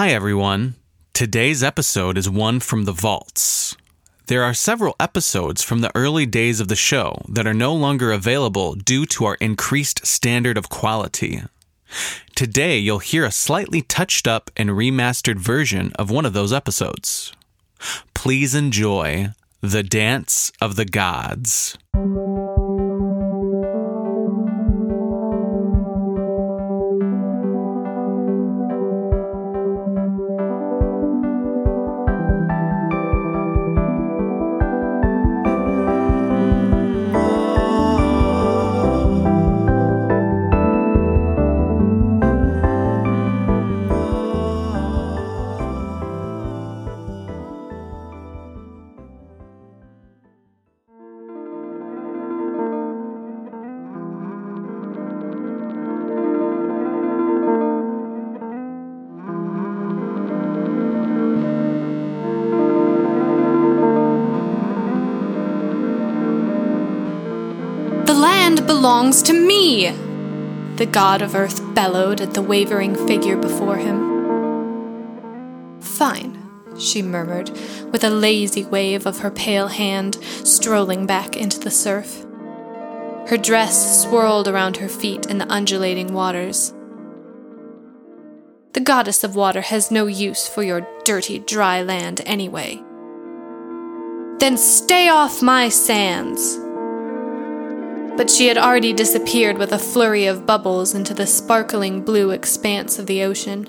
Hi, everyone. Today's episode is one from the vaults. There are several episodes from the early days of the show that are no longer available due to our increased standard of quality. Today, you'll hear a slightly touched up and remastered version of one of those episodes. Please enjoy The Dance of the Gods. Belongs to me! The god of earth bellowed at the wavering figure before him. Fine, she murmured, with a lazy wave of her pale hand, strolling back into the surf. Her dress swirled around her feet in the undulating waters. The goddess of water has no use for your dirty, dry land anyway. Then stay off my sands! But she had already disappeared with a flurry of bubbles into the sparkling blue expanse of the ocean.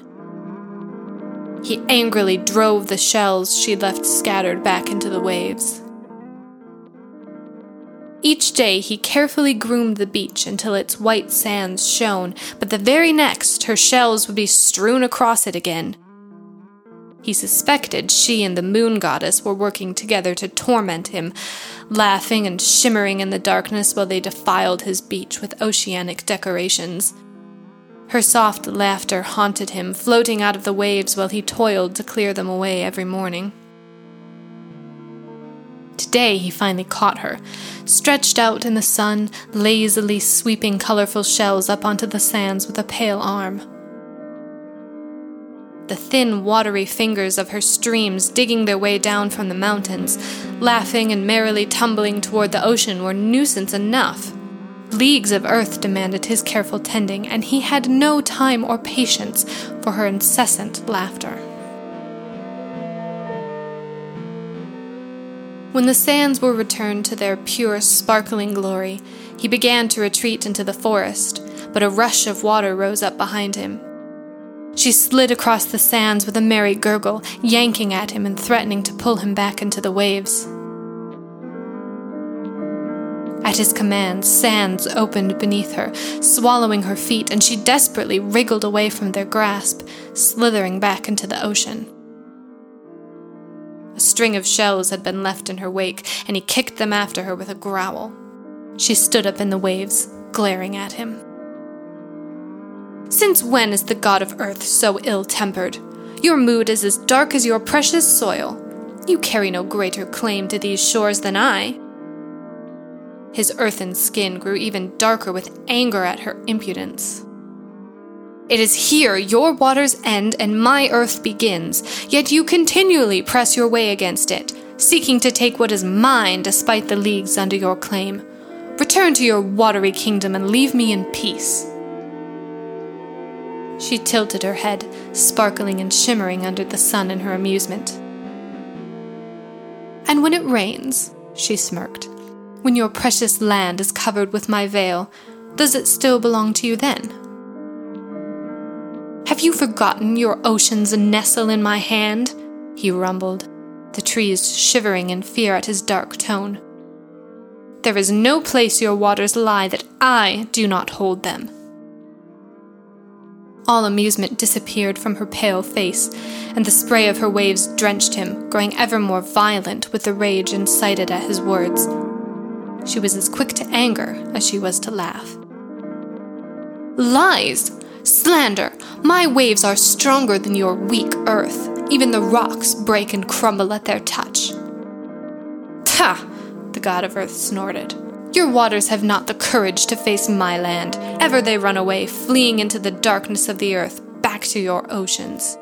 He angrily drove the shells she'd left scattered back into the waves. Each day he carefully groomed the beach until its white sands shone, but the very next her shells would be strewn across it again. He suspected she and the moon goddess were working together to torment him, laughing and shimmering in the darkness while they defiled his beach with oceanic decorations. Her soft laughter haunted him, floating out of the waves while he toiled to clear them away every morning. Today he finally caught her, stretched out in the sun, lazily sweeping colorful shells up onto the sands with a pale arm the thin, watery fingers of her streams digging their way down from the mountains, laughing and merrily tumbling toward the ocean were nuisance enough. Leagues of earth demanded his careful tending, and he had no time or patience for her incessant laughter. When the sands were returned to their pure, sparkling glory, he began to retreat into the forest, but a rush of water rose up behind him. She slid across the sands with a merry gurgle, yanking at him and threatening to pull him back into the waves. At his command, sands opened beneath her, swallowing her feet, and she desperately wriggled away from their grasp, slithering back into the ocean. A string of shells had been left in her wake, and he kicked them after her with a growl. She stood up in the waves, glaring at him. Since when is the god of earth so ill tempered? Your mood is as dark as your precious soil. You carry no greater claim to these shores than I. His earthen skin grew even darker with anger at her impudence. It is here your waters end and my earth begins, yet you continually press your way against it, seeking to take what is mine despite the leagues under your claim. Return to your watery kingdom and leave me in peace. She tilted her head, sparkling and shimmering under the sun in her amusement. And when it rains, she smirked, when your precious land is covered with my veil, does it still belong to you then? Have you forgotten your oceans nestle in my hand? He rumbled, the trees shivering in fear at his dark tone. There is no place your waters lie that I do not hold them. All amusement disappeared from her pale face, and the spray of her waves drenched him, growing ever more violent with the rage incited at his words. She was as quick to anger as she was to laugh. Lies! Slander! My waves are stronger than your weak earth. Even the rocks break and crumble at their touch. Ta! The god of earth snorted. Your waters have not the courage to face my land. Ever they run away, fleeing into the darkness of the earth, back to your oceans.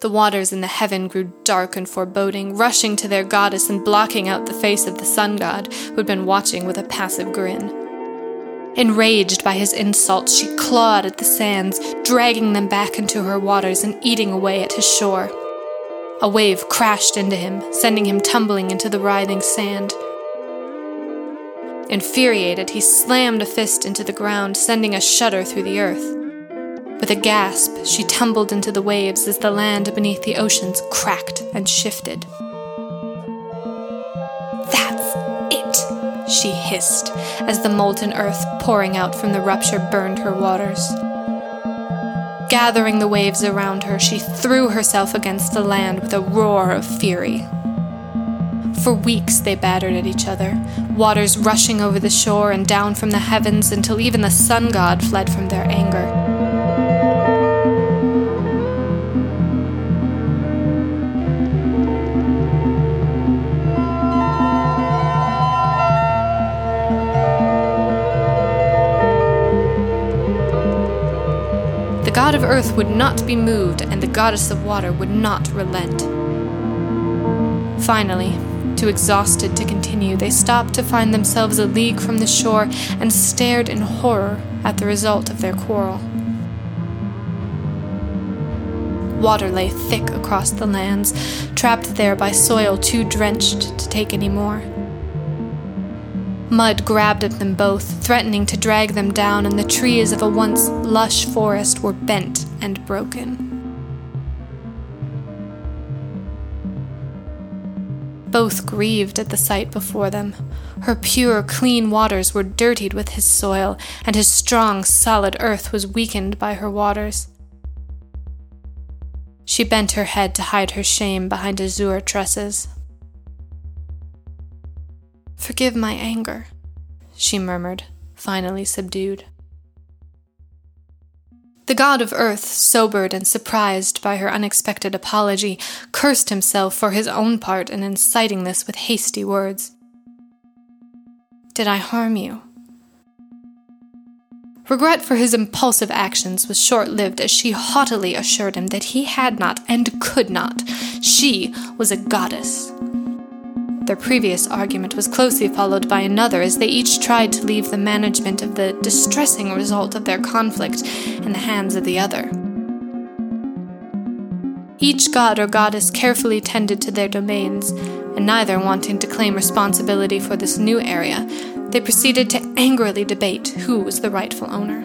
The waters in the heaven grew dark and foreboding, rushing to their goddess and blocking out the face of the sun god, who had been watching with a passive grin. Enraged by his insults, she clawed at the sands, dragging them back into her waters and eating away at his shore. A wave crashed into him, sending him tumbling into the writhing sand. Infuriated, he slammed a fist into the ground, sending a shudder through the earth. With a gasp, she tumbled into the waves as the land beneath the oceans cracked and shifted. That's it, she hissed as the molten earth pouring out from the rupture burned her waters. Gathering the waves around her, she threw herself against the land with a roar of fury. For weeks they battered at each other, waters rushing over the shore and down from the heavens until even the sun god fled from their anger. The god of earth would not be moved, and the goddess of water would not relent. Finally, too exhausted to continue, they stopped to find themselves a league from the shore and stared in horror at the result of their quarrel. Water lay thick across the lands, trapped there by soil too drenched to take any more. Mud grabbed at them both, threatening to drag them down, and the trees of a once lush forest were bent and broken. Both grieved at the sight before them. Her pure, clean waters were dirtied with his soil, and his strong, solid earth was weakened by her waters. She bent her head to hide her shame behind azure tresses. Forgive my anger, she murmured, finally subdued. The god of earth, sobered and surprised by her unexpected apology, cursed himself for his own part in inciting this with hasty words. Did I harm you? Regret for his impulsive actions was short lived as she haughtily assured him that he had not and could not. She was a goddess, their previous argument was closely followed by another as they each tried to leave the management of the distressing result of their conflict in the hands of the other. Each god or goddess carefully tended to their domains, and neither wanting to claim responsibility for this new area, they proceeded to angrily debate who was the rightful owner.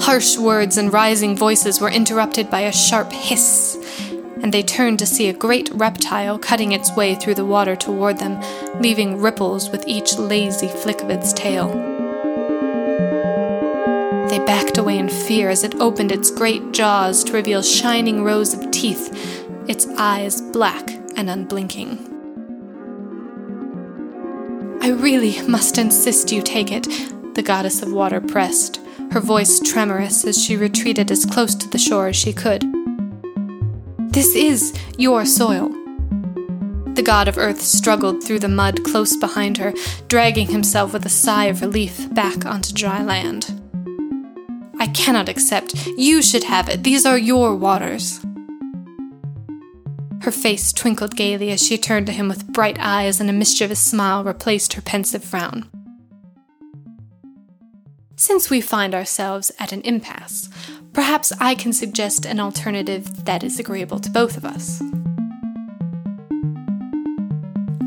Harsh words and rising voices were interrupted by a sharp hiss and they turned to see a great reptile cutting its way through the water toward them, leaving ripples with each lazy flick of its tail. They backed away in fear as it opened its great jaws to reveal shining rows of teeth, its eyes black and unblinking. I really must insist you take it, the goddess of water pressed, her voice tremorous as she retreated as close to the shore as she could. This is your soil. The god of earth struggled through the mud close behind her, dragging himself with a sigh of relief back onto dry land. I cannot accept. You should have it. These are your waters. Her face twinkled gaily as she turned to him with bright eyes, and a mischievous smile replaced her pensive frown. Since we find ourselves at an impasse, perhaps I can suggest an alternative that is agreeable to both of us.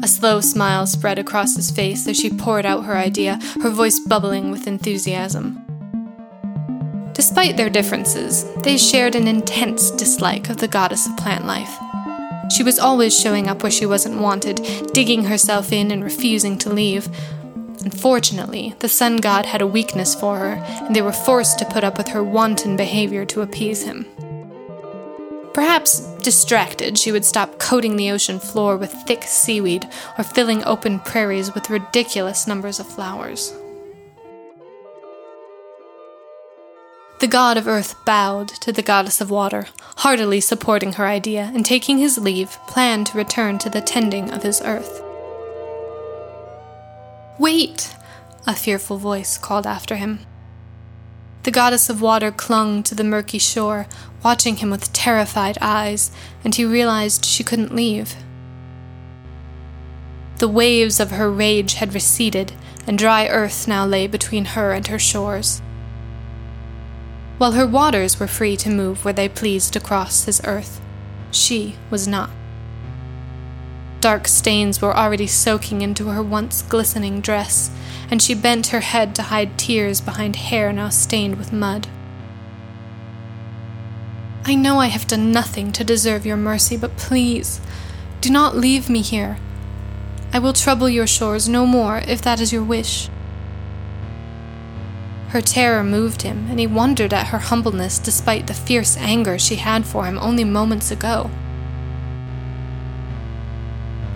A slow smile spread across his face as she poured out her idea, her voice bubbling with enthusiasm. Despite their differences, they shared an intense dislike of the goddess of plant life. She was always showing up where she wasn't wanted, digging herself in and refusing to leave, Unfortunately, the sun god had a weakness for her, and they were forced to put up with her wanton behavior to appease him. Perhaps distracted, she would stop coating the ocean floor with thick seaweed or filling open prairies with ridiculous numbers of flowers. The god of earth bowed to the goddess of water, heartily supporting her idea, and taking his leave, planned to return to the tending of his earth. Wait! A fearful voice called after him. The goddess of water clung to the murky shore, watching him with terrified eyes, and he realized she couldn't leave. The waves of her rage had receded, and dry earth now lay between her and her shores. While her waters were free to move where they pleased across his earth, she was not. Dark stains were already soaking into her once glistening dress, and she bent her head to hide tears behind hair now stained with mud. I know I have done nothing to deserve your mercy, but please, do not leave me here. I will trouble your shores no more if that is your wish. Her terror moved him, and he wondered at her humbleness despite the fierce anger she had for him only moments ago.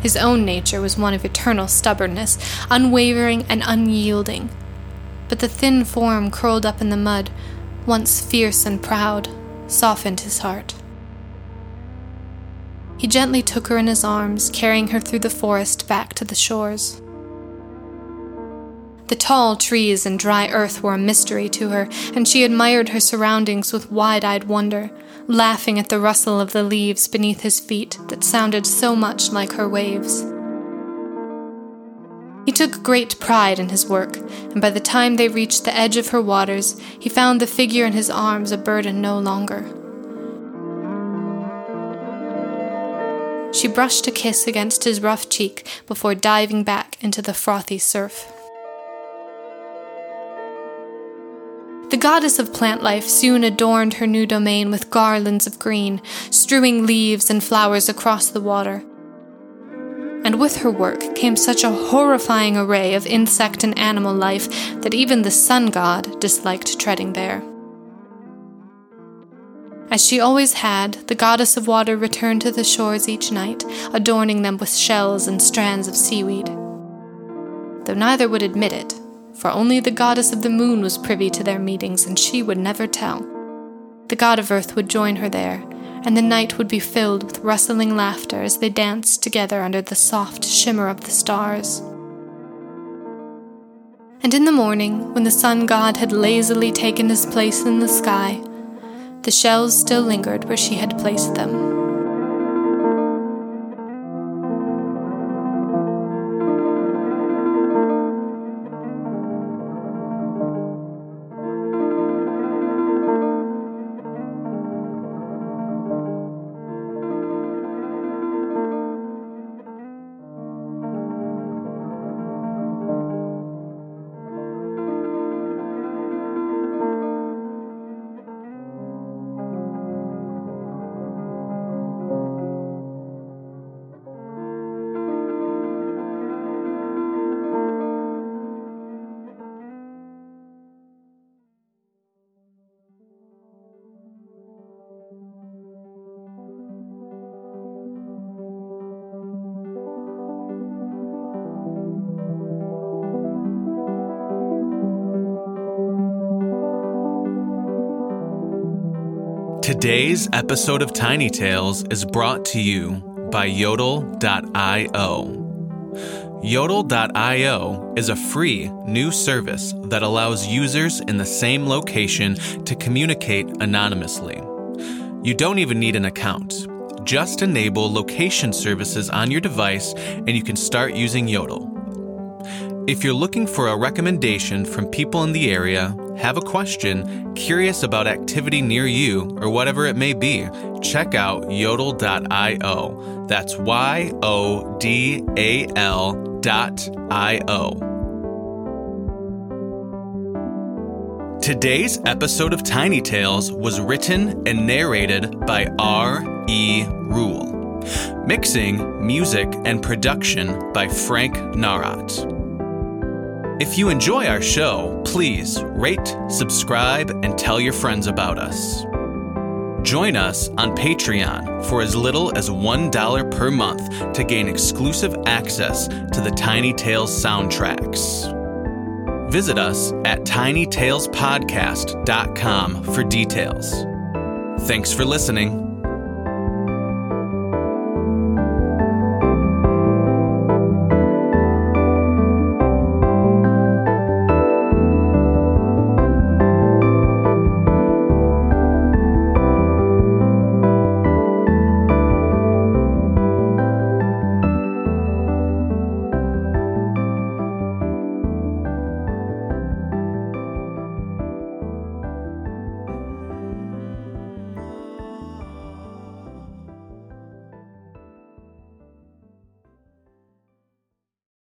His own nature was one of eternal stubbornness, unwavering and unyielding. But the thin form curled up in the mud, once fierce and proud, softened his heart. He gently took her in his arms, carrying her through the forest back to the shores. The tall trees and dry earth were a mystery to her, and she admired her surroundings with wide eyed wonder, laughing at the rustle of the leaves beneath his feet that sounded so much like her waves. He took great pride in his work, and by the time they reached the edge of her waters, he found the figure in his arms a burden no longer. She brushed a kiss against his rough cheek before diving back into the frothy surf. Goddess of plant life soon adorned her new domain with garlands of green, strewing leaves and flowers across the water. And with her work came such a horrifying array of insect and animal life that even the sun god disliked treading there. As she always had, the goddess of water returned to the shores each night, adorning them with shells and strands of seaweed. Though neither would admit it, for only the goddess of the moon was privy to their meetings, and she would never tell. The god of earth would join her there, and the night would be filled with rustling laughter as they danced together under the soft shimmer of the stars. And in the morning, when the sun god had lazily taken his place in the sky, the shells still lingered where she had placed them. Today's episode of Tiny Tales is brought to you by Yodal.io. Yodal.io is a free new service that allows users in the same location to communicate anonymously. You don't even need an account. Just enable location services on your device and you can start using Yodal. If you're looking for a recommendation from people in the area, have a question, curious about activity near you, or whatever it may be, check out yodal.io. That's Y O D A L dot I O. Today's episode of Tiny Tales was written and narrated by R. E. Rule. Mixing, music, and production by Frank Narat. If you enjoy our show, please rate, subscribe, and tell your friends about us. Join us on Patreon for as little as $1 per month to gain exclusive access to the Tiny Tales soundtracks. Visit us at tinytalespodcast.com for details. Thanks for listening.